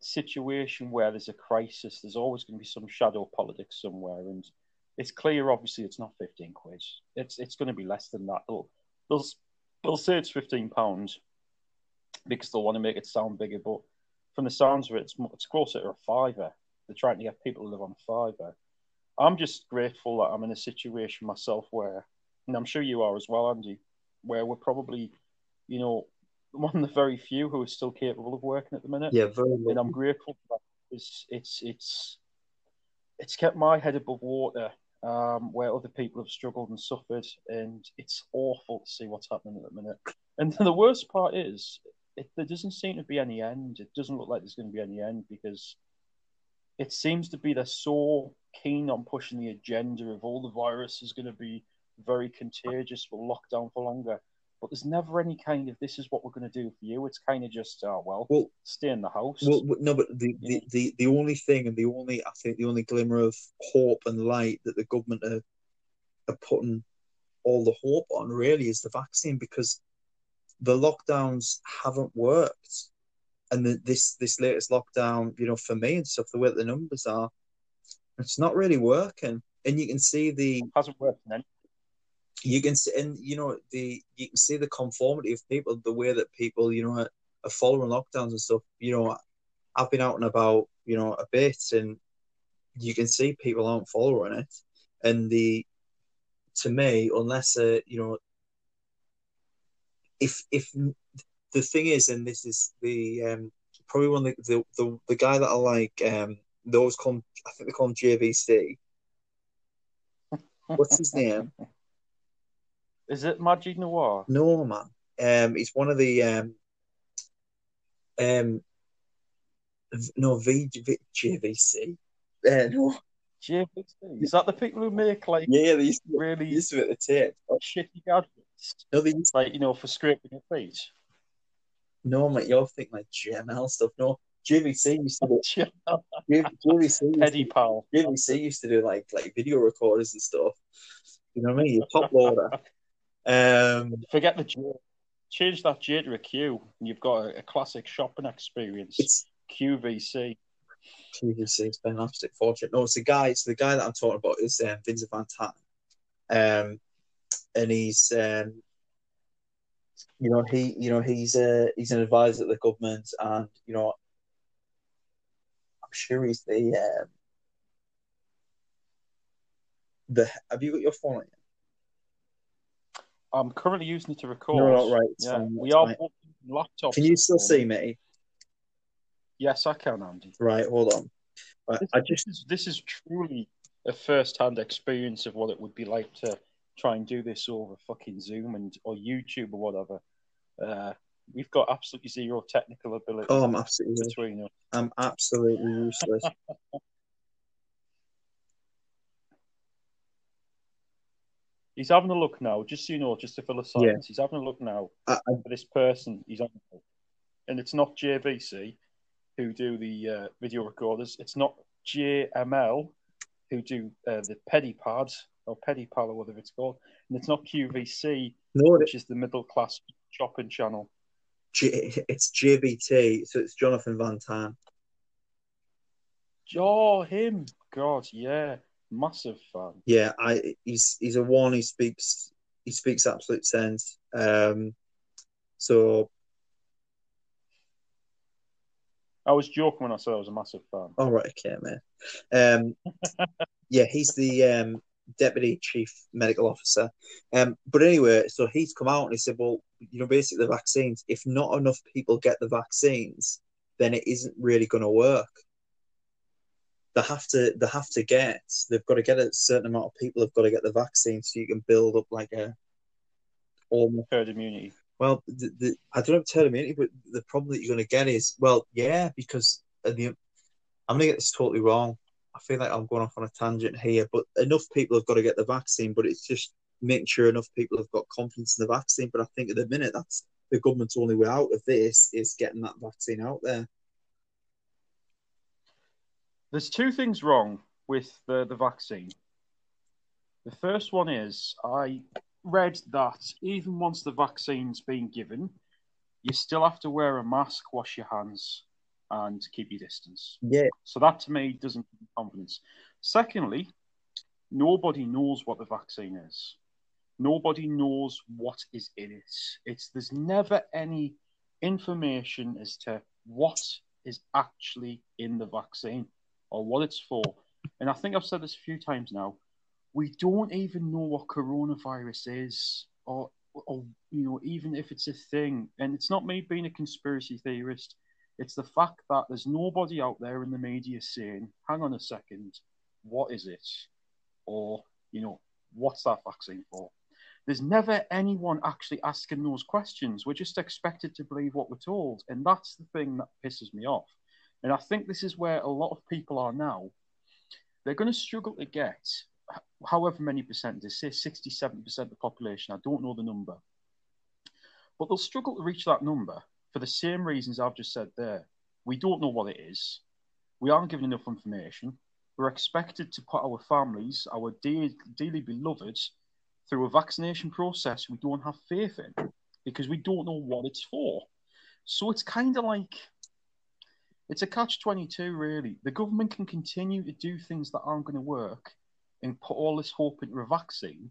situation where there's a crisis, there's always going to be some shadow politics somewhere, and it's clear. Obviously, it's not fifteen quid. It's it's going to be less than that. There's they'll say it's fifteen pounds because they'll want to make it sound bigger, but from the sounds of it, it's, it's closer to a fiver. They're trying to get people to live on a fiver. I'm just grateful that I'm in a situation myself where, and I'm sure you are as well, Andy, where we're probably, you know, one of the very few who are still capable of working at the minute. Yeah, very and I'm grateful for that. It's it's it's it's kept my head above water um, where other people have struggled and suffered, and it's awful to see what's happening at the minute. And the worst part is, it, there doesn't seem to be any end. It doesn't look like there's going to be any end because it seems to be they're so keen on pushing the agenda of all the virus is going to be very contagious, we'll lock down for longer. But there's never any kind of this is what we're going to do for you. It's kind of just, oh, well, Well, stay in the house. Well, no, but the, the, the, the only thing and the only I think the only glimmer of hope and light that the government are, are putting all the hope on really is the vaccine because the lockdowns haven't worked, and the, this this latest lockdown, you know, for me and stuff, the way the numbers are, it's not really working, and you can see the it hasn't worked then. You can see and you know the you can see the conformity of people the way that people you know are, are following lockdowns and stuff you know i've been out and about you know a bit and you can see people aren't following it. And the to me unless uh, you know if if the thing is and this is the um probably one of the the, the, the guy that i like um they always call him i think they call him jvc what's his name Is it Majid Noir? No, man. Um, he's one of the um, um, no V, v JVC. Uh, no, JVC? Is that the people who make like yeah, they used to, they really used to at the tape. shitty gadgets? No, they used Like, you know, for scraping your feet? no, mate. You're thinking like GML stuff. No, JVC used to do JVC. To, pal. JVC used to do like like video recorders and stuff. You know what I mean? Your top loader. Um, Forget the J. Change that J to a Q, and you've got a, a classic shopping experience. it's QVC. PVC has been an absolute fortune. No, it's the guy. It's the guy that I'm talking about is um, Vincent Van Tan, um, and he's um, you know he you know he's uh, he's an advisor to the government, and you know I'm sure he's the um, the. Have you got your phone? On you? I'm currently using it to record. No, not right. Yeah, we are laptops. Can you still see me? Yes, I can, Andy. Right, hold on. Right, This, I this just is this is truly a first-hand experience of what it would be like to try and do this over fucking Zoom and or YouTube or whatever. Uh, we've got absolutely zero technical ability oh, I'm absolutely between us. I'm absolutely useless. He's having a look now, just so you know, just to fill a silence. He's having a look now I, I, for this person he's on, and it's not JVC who do the uh, video recorders. It's not JML who do uh, the Pedipad or Pedipal or whatever it's called, and it's not QVC, no, which is the middle class shopping channel. J, it's JVT, so it's Jonathan Van-Tam. Oh, him! God, yeah, massive fan. yeah, I he's he's a one. He speaks he speaks absolute sense. Um, so I was joking when I said I was a massive fan. all right, okay, man. Um, yeah, he's the um deputy chief medical officer. Um, but anyway, so he's come out and he said, well, you know, basically the vaccines. If not enough people get the vaccines, then it isn't really going to work. They have to. They have to get. They've got to get a certain amount of people. Have got to get the vaccine so you can build up like a almost Herd immunity. Well, the, the, I don't know if herd immunity, but the problem that you're going to get is, well, yeah, because the, I'm going to get this totally wrong. I feel like I'm going off on a tangent here, but enough people have got to get the vaccine, but it's just making sure enough people have got confidence in the vaccine. But I think at the minute, that's the government's only way out of this is getting that vaccine out there. There's two things wrong with the, the vaccine. The first one is I read that even once the vaccine's been given, you still have to wear a mask, wash your hands, and keep your distance. Yeah, So that to me doesn't give me confidence. Secondly, nobody knows what the vaccine is. Nobody knows what is in it. It's there's never any information as to what is actually in the vaccine or what it's for. And I think I've said this a few times now. We don't even know what coronavirus is, or or you know, even if it's a thing, and it's not me being a conspiracy theorist, it's the fact that there's nobody out there in the media saying, "Hang on a second, what is it?" or you know, what's that vaccine for? There's never anyone actually asking those questions. We're just expected to believe what we're told, and that's the thing that pisses me off. And I think this is where a lot of people are now. They're going to struggle to get however many percent, they say 60, 70% of the population. I don't know the number. But they'll struggle to reach that number for the same reasons I've just said there. We don't know what it is. We aren't given enough information. We're expected to put our families, our dear, dearly beloved, through a vaccination process we don't have faith in because we don't know what it's for. So it's kind of like it's a catch 22, really. The government can continue to do things that aren't going to work and put all this hope into a vaccine,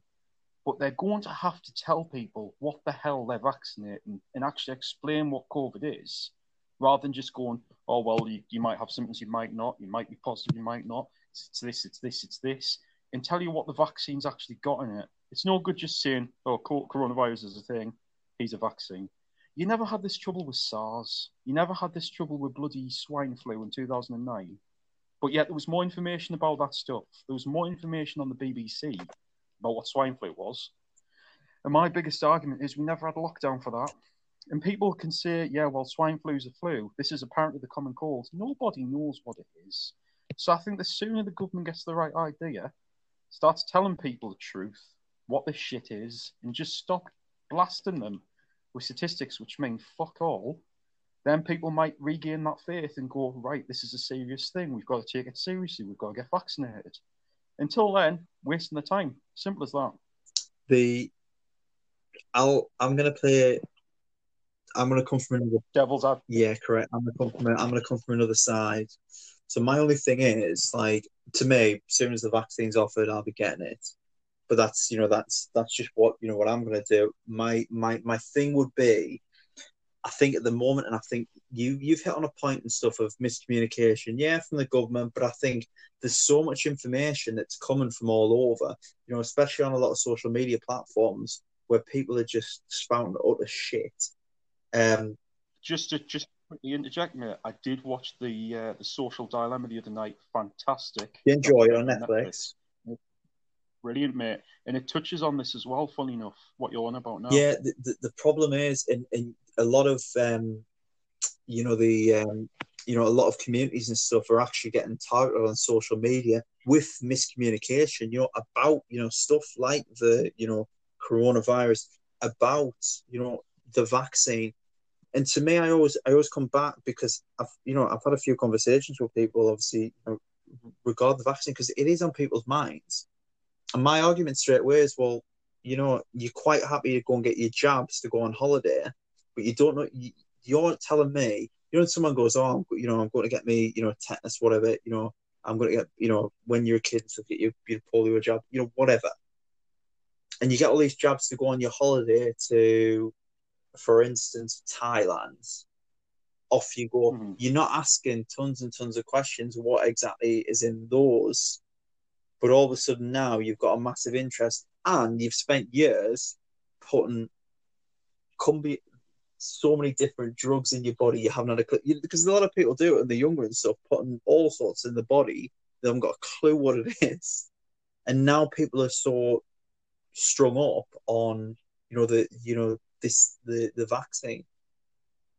but they're going to have to tell people what the hell they're vaccinating and actually explain what COVID is, rather than just going, oh, well, you, you might have symptoms, you might not, you might be positive, you might not. It's, it's this, it's this, it's this, and tell you what the vaccine's actually got in it. It's no good just saying, oh, coronavirus is a thing, he's a vaccine. You never had this trouble with SARS. You never had this trouble with bloody swine flu in 2009. But yet there was more information about that stuff. There was more information on the BBC about what swine flu was. And my biggest argument is we never had a lockdown for that. And people can say, yeah, well, swine flu is a flu. This is apparently the common cold. Nobody knows what it is. So I think the sooner the government gets the right idea, starts telling people the truth, what this shit is, and just stop blasting them with statistics which mean fuck all, then people might regain that faith and go, right, this is a serious thing. We've got to take it seriously. We've got to get vaccinated. Until then, wasting the time. Simple as that. The I'll I'm gonna play. I'm gonna come from another devil's advocate. Yeah, correct. I'm gonna come from I'm gonna come from another side. So my only thing is like to me, as soon as the vaccine's offered, I'll be getting it. But that's you know that's that's just what you know what I'm gonna do. My my my thing would be I think at the moment, and I think you you've hit on a point and stuff of miscommunication, yeah, from the government, but I think there's so much information that's coming from all over, you know, especially on a lot of social media platforms where people are just spouting utter shit. Um, just to just quickly interject, mate, I did watch the uh, the Social Dilemma the other night. Fantastic. You enjoy it on Netflix. Netflix. Brilliant, mate. And it touches on this as well, funny enough, what you're on about now. Yeah, the, the, the problem is, and, and a lot of um, you know the um, you know a lot of communities and stuff are actually getting targeted on social media with miscommunication. You know about you know stuff like the you know coronavirus, about you know the vaccine. And to me, I always I always come back because I've you know I've had a few conversations with people, obviously, you know, regarding the vaccine because it is on people's minds. And my argument straight away is, well, you know, you're quite happy to go and get your jabs to go on holiday, but you don't know. You, you're telling me, you know, someone goes, "Oh, I'm, you know, I'm going to get me, you know, tetanus, whatever. You know, I'm going to get, you know, when you're a kid, so get your, your polio jab, you know, whatever." And you get all these jabs to go on your holiday to, for instance, Thailand. Off you go. Mm-hmm. You're not asking tons and tons of questions. What exactly is in those? But all of a sudden now you've got a massive interest, and you've spent years putting combi- so many different drugs in your body you haven't had a clue because a lot of people do it and they're younger and stuff, putting all sorts in the body. They haven't got a clue what it is. And now people are so strung up on, you know, the you know, this the the vaccine.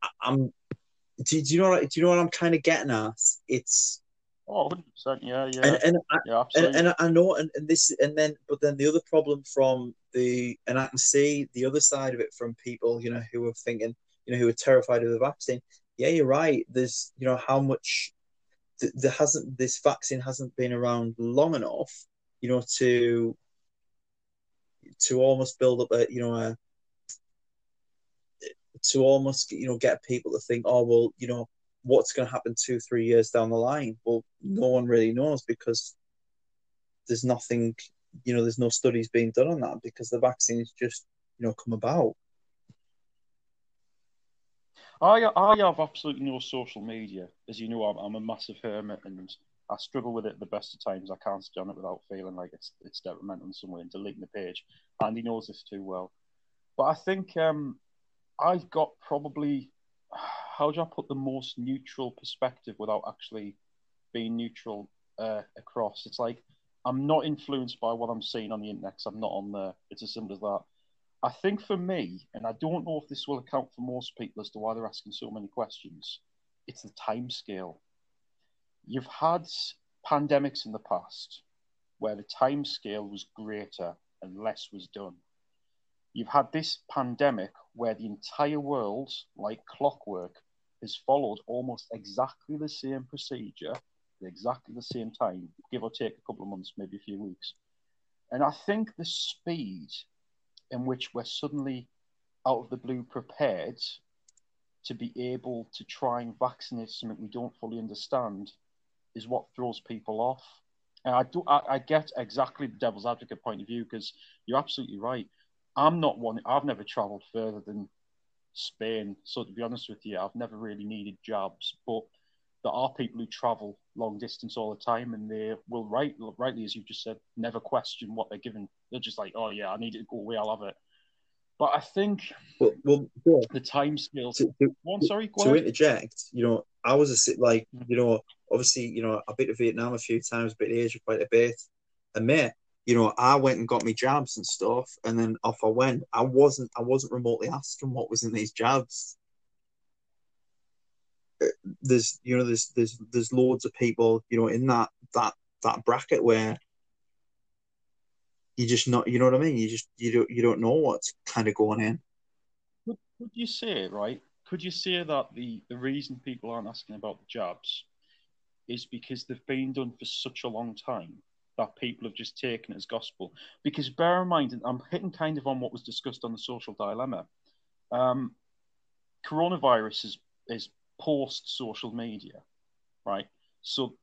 I, am do, do you know what do you know what I'm kind of getting at? It's Oh, 100%, yeah, yeah. And, and, I, yeah, absolutely. And, and I know, and, and this, and then, but then the other problem from the, and I can see the other side of it from people, you know, who are thinking, you know, who are terrified of the vaccine. Yeah, you're right. There's, you know, how much th- there hasn't, this vaccine hasn't been around long enough, you know, to, to almost build up a, you know, a, to almost, you know, get people to think, oh, well, you know, what's going to happen two, three years down the line? Well, no one really knows because there's nothing, you know, there's no studies being done on that because the vaccine's just, you know, come about. I I have absolutely no social media, as you know. I'm, I'm a massive hermit, and I struggle with it the best of times. I can't stay on it without feeling like it's it's detrimental in some way and deleting the page. Andy knows this too well. But I think um, I've got probably how do I put the most neutral perspective without actually being neutral uh, across? It's like I'm not influenced by what I'm seeing on the internet. Because I'm not on there. It's as simple as that. I think for me, and I don't know if this will account for most people as to why they're asking so many questions, it's the time scale. You've had pandemics in the past where the time scale was greater and less was done. You've had this pandemic where the entire world, like clockwork, has followed almost exactly the same procedure exactly the same time, give or take a couple of months, maybe a few weeks. And I think the speed in which we're suddenly out of the blue prepared to be able to try and vaccinate something we don't fully understand is what throws people off. And I do, I, I get exactly the devil's advocate point of view because you're absolutely right. I'm not one. I've never travelled further than Spain, so to be honest with you, I've never really needed jobs. But there are people who travel long distance all the time, and they will right, rightly, as you just said, never question what they're given. They're just like, "Oh yeah, I need it to go away. I'll have it." But I think well, well yeah. the time scales. To, to, One, sorry, to ahead. interject, you know, I was a like, mm-hmm. you know, obviously, you know, I've been to Vietnam a few times, been to Asia quite a bit, and mate, you know, I went and got me jabs and stuff, and then off I went. I wasn't, I wasn't remotely asking what was in these jabs. Uh, there's, you know, there's, there's, there's loads of people, you know, in that that that bracket where you just not, you know what I mean? You just you don't you don't know what's kind of going in. Could, could you say right? Could you say that the the reason people aren't asking about the jobs is because they've been done for such a long time that people have just taken as gospel? Because bear in mind, and I'm hitting kind of on what was discussed on the social dilemma. Um, coronavirus is is post social media, right? So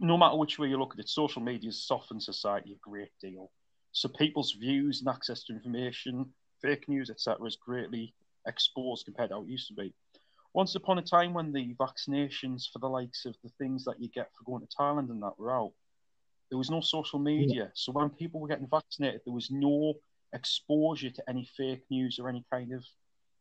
no matter which way you look at it, social media has softened society a great deal. So people's views and access to information, fake news, etc., is greatly exposed compared to how it used to be. Once upon a time, when the vaccinations for the likes of the things that you get for going to Thailand and that were out, there was no social media. Yeah. So when people were getting vaccinated, there was no exposure to any fake news or any kind of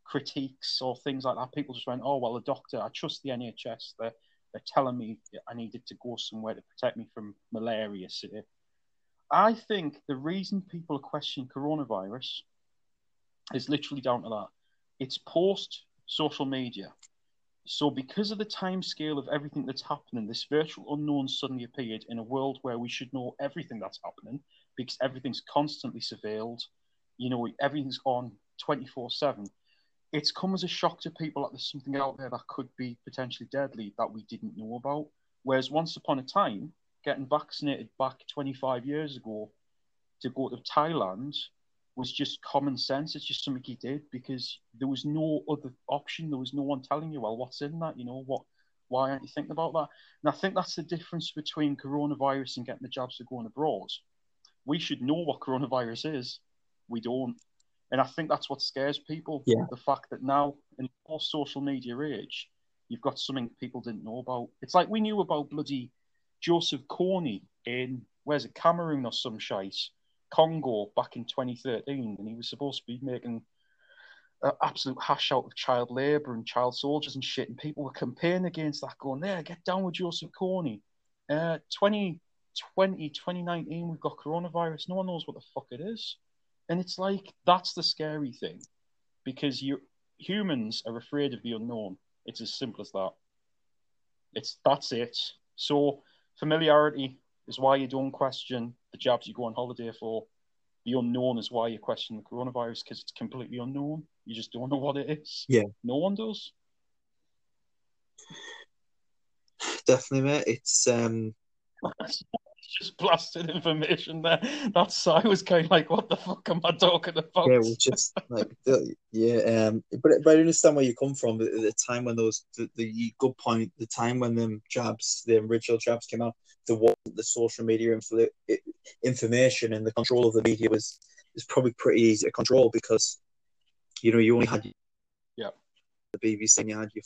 critiques or things like that. People just went, "Oh well, the doctor. I trust the NHS. They're they're telling me I needed to go somewhere to protect me from malaria." Say. I think the reason people are questioning coronavirus is literally down to that. It's post social media. So, because of the time scale of everything that's happening, this virtual unknown suddenly appeared in a world where we should know everything that's happening because everything's constantly surveilled. You know, everything's on 24 7. It's come as a shock to people that there's something out there that could be potentially deadly that we didn't know about. Whereas once upon a time, getting vaccinated back 25 years ago to go to Thailand was just common sense. It's just something he did because there was no other option. There was no one telling you, well, what's in that? You know, what? Why aren't you thinking about that? And I think that's the difference between coronavirus and getting the jobs for going abroad. We should know what coronavirus is. We don't. And I think that's what scares people. Yeah. The fact that now, in post social media age, you've got something people didn't know about. It's like we knew about bloody Joseph Kony in where's it Cameroon or some shite Congo back in 2013, and he was supposed to be making an absolute hash out of child labour and child soldiers and shit, and people were campaigning against that, going there, get down with Joseph Kony. Uh, 2020, 2019, we've got coronavirus. No one knows what the fuck it is, and it's like that's the scary thing, because you humans are afraid of the unknown. It's as simple as that. It's that's it. So Familiarity is why you don't question the jobs you go on holiday for. The unknown is why you question the coronavirus because it's completely unknown. You just don't know what it is. Yeah. No one does. Definitely, mate. It's um just blasted information there. That's I was kind of like, what the fuck am I talking about? Yeah, well, just like yeah, um, but but I understand where you come from. The, the time when those the, the good point, the time when them jabs, the original jabs came out, the what the social media info, information and the control of the media was is probably pretty easy to control because you know you only had yeah the BBC and you had your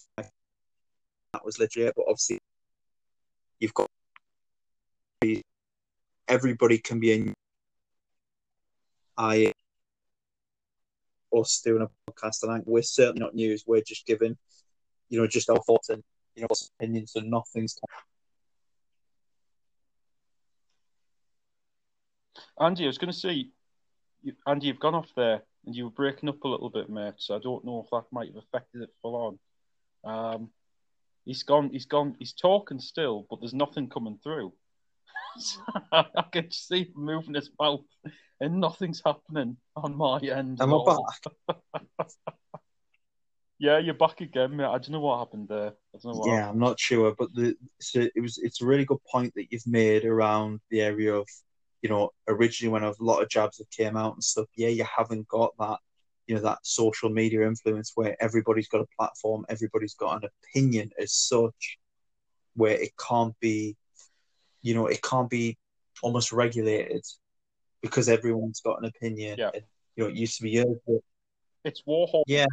that was legit, but obviously you've got everybody can be in. I us doing a podcast, and we're certainly not news. We're just giving, you know, just our thoughts and you know opinions, and nothing's. Andy, I was going to say, Andy, you've gone off there and you were breaking up a little bit, mate. So I don't know if that might have affected it full on. Um, he's gone. He's gone. He's talking still, but there's nothing coming through. I can see him moving his mouth, and nothing's happening on my end. Am I back? yeah, you're back again, mate. I don't know what happened there. I don't know what yeah, happened. I'm not sure, but the so it was. It's a really good point that you've made around the area of, you know, originally when a lot of jabs have came out and stuff. Yeah, you haven't got that, you know, that social media influence where everybody's got a platform, everybody's got an opinion as such, where it can't be you know, it can't be almost regulated because everyone's got an opinion. Yeah. And, you know, it used to be years ago. It's Warhol. Yeah,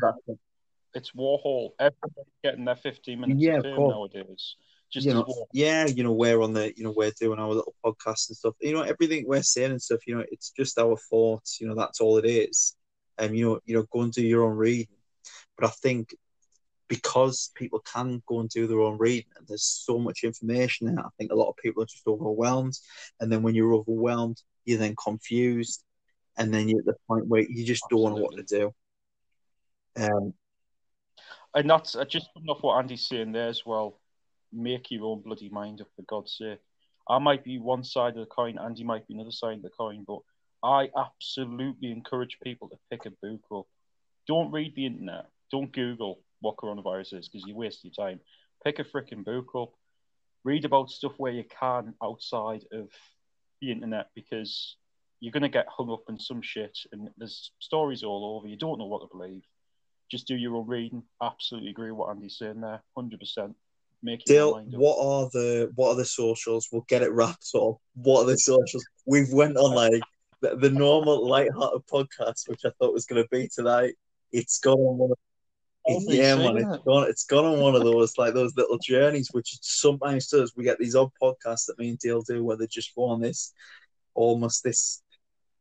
It's Warhol. Everybody's getting their 15 minutes Yeah, of course. nowadays. Just you know, yeah, you know, we're on the, you know, we're doing our little podcast and stuff. You know, everything we're saying and stuff. You know, it's just our thoughts. You know, that's all it is. And you know, you know, go and do your own reading. But I think because people can go and do their own reading and there's so much information there, I think a lot of people are just overwhelmed. And then when you're overwhelmed, you're then confused, and then you're at the point where you just don't know what to do. Um, And that's uh, just off what Andy's saying there as well. Make your own bloody mind up, for God's sake. I might be one side of the coin, Andy might be another side of the coin, but I absolutely encourage people to pick a book up. Don't read the internet. Don't Google what coronavirus is because you waste your time. Pick a freaking book up. Read about stuff where you can outside of the internet because you're going to get hung up in some shit and there's stories all over. You don't know what to believe. Just do your own reading. Absolutely agree with what Andy's saying there. 100%. Make Dale, what are the what are the socials? We'll get it wrapped up. What are the socials? We've went on like the, the normal light-hearted podcast, which I thought was going to be tonight. It's gone on one. Of, yeah, man, it's it. gone. It's gone on one of those like those little journeys, which sometimes does. We get these odd podcasts that me and Dale do, where they just go on this almost this.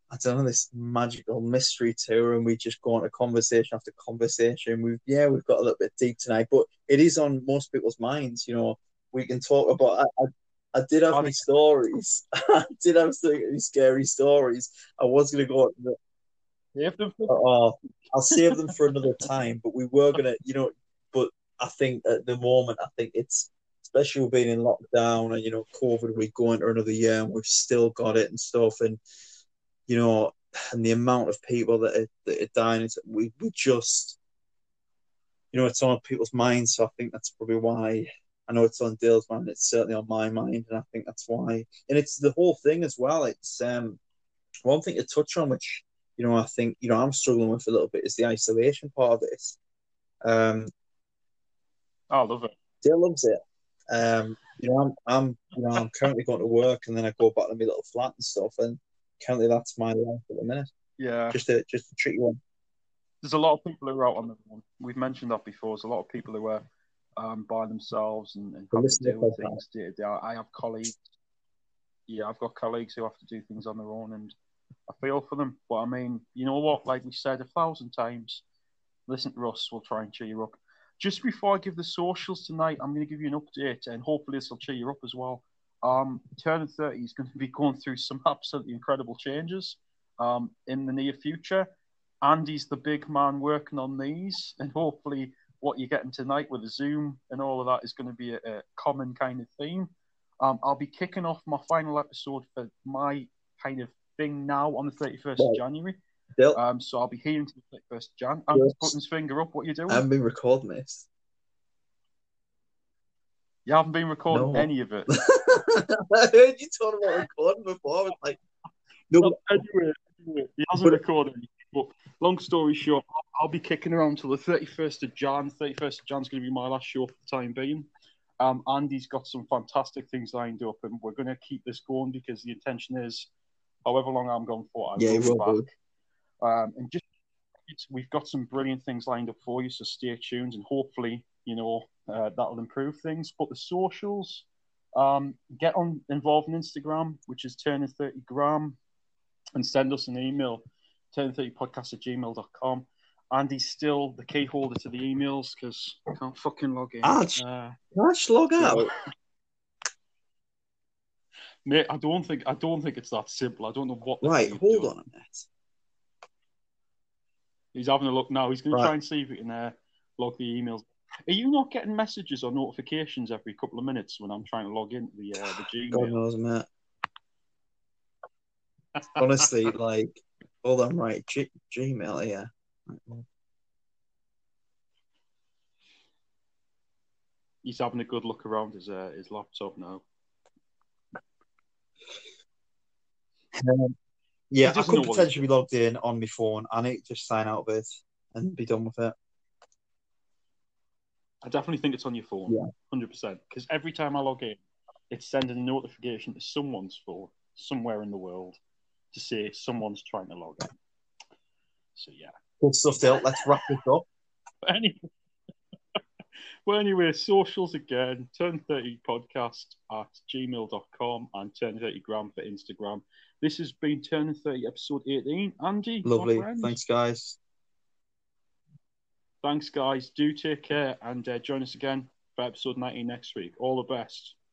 I don't know this magical mystery tour, and we just go on to conversation after conversation. We've yeah, we've got a little bit deep tonight, but it is on most people's minds. You know, we can talk about. I, I, I did have my stories. I did have some scary stories. I was going to go. Save them for Oh, I'll save them for another time. But we were gonna, you know. But I think at the moment, I think it's especially being in lockdown and you know COVID. We go into another year and we've still got it and stuff, and you know, and the amount of people that are, that are dying. We we just, you know, it's on people's minds. So I think that's probably why. I know it's on Dale's mind. It's certainly on my mind, and I think that's why. And it's the whole thing as well. It's um one thing to touch on, which you know, I think you know I'm struggling with a little bit is the isolation part of this. Um, I love it. Dale loves it. Um, you know, I'm, I'm, you know, I'm currently going to work, and then I go back to my little flat and stuff, and currently that's my life at the minute. Yeah. Just a, just a tricky one. There's a lot of people who are out on their own. We've mentioned that before. There's a lot of people who are um, by themselves and, and have to deal with things day to day. I have colleagues. Yeah, I've got colleagues who have to do things on their own, and I feel for them. But I mean, you know what? Like we said a thousand times, listen to us. We'll try and cheer you up. Just before I give the socials tonight, I'm going to give you an update, and hopefully this will cheer you up as well. Um, Turning 30 is going to be going through some absolutely incredible changes um, in the near future. Andy's the big man working on these, and hopefully, what you're getting tonight with the Zoom and all of that is going to be a, a common kind of theme. Um, I'll be kicking off my final episode for my kind of thing now on the 31st Right. of January. Dale, Um, so I'll be here until the 31st of Jan. Andy's Yes. putting his finger up. What are you doing? I haven't been recording this. you haven't been recording No. any of it. I heard you talking about recording before. I was like, no, Well, anyway, anyway, he hasn't But- recorded anything. But long story short, I'll, I'll be kicking around till the 31st of Jan. 31st of Jan's going to be my last show for the time being. Um, Andy's got some fantastic things lined up, and we're going to keep this going because the intention is, however long I'm going for, I Yeah, will you be will, back. Um, and just it's, we've got some brilliant things lined up for you, so stay tuned, and hopefully, you know, uh, that'll improve things. But the socials, um, get on involved in Instagram, which is turning 30 gram, and send us an email, turning30podcast at gmail.com. Andy's still the key holder to the emails because I can't fucking log in. Arch. Uh, just log out? mate, I don't think I don't think it's that simple. I don't know what. Right, hold you've on a minute. He's having a look now. He's going to try and see if he can uh, log the emails. Are you not getting messages or notifications every couple of minutes when I'm trying to log into the uh, the God knows, mate. Honestly, like, hold on, right, G- Gmail, yeah. He's having a good look around his uh, his laptop now. Um, yeah, I could potentially be logged in on my phone. and it just sign out of it and be done with it. I definitely think it's on your phone, Yeah. hundred percent. Because every time I log in, it's sending a notification to someone's phone somewhere in the world to say someone's trying to log in. So yeah. Good stuff, Dale. Let's wrap this up. Anyway, well, anyway, socials again, turn30 podcast at gmail.com and turn30gram for Instagram. This has been Turn 30 episode 18. Andy, Lovely. Thanks, guys. Thanks, guys. Do take care and uh, join us again for episode 19 next week. All the best.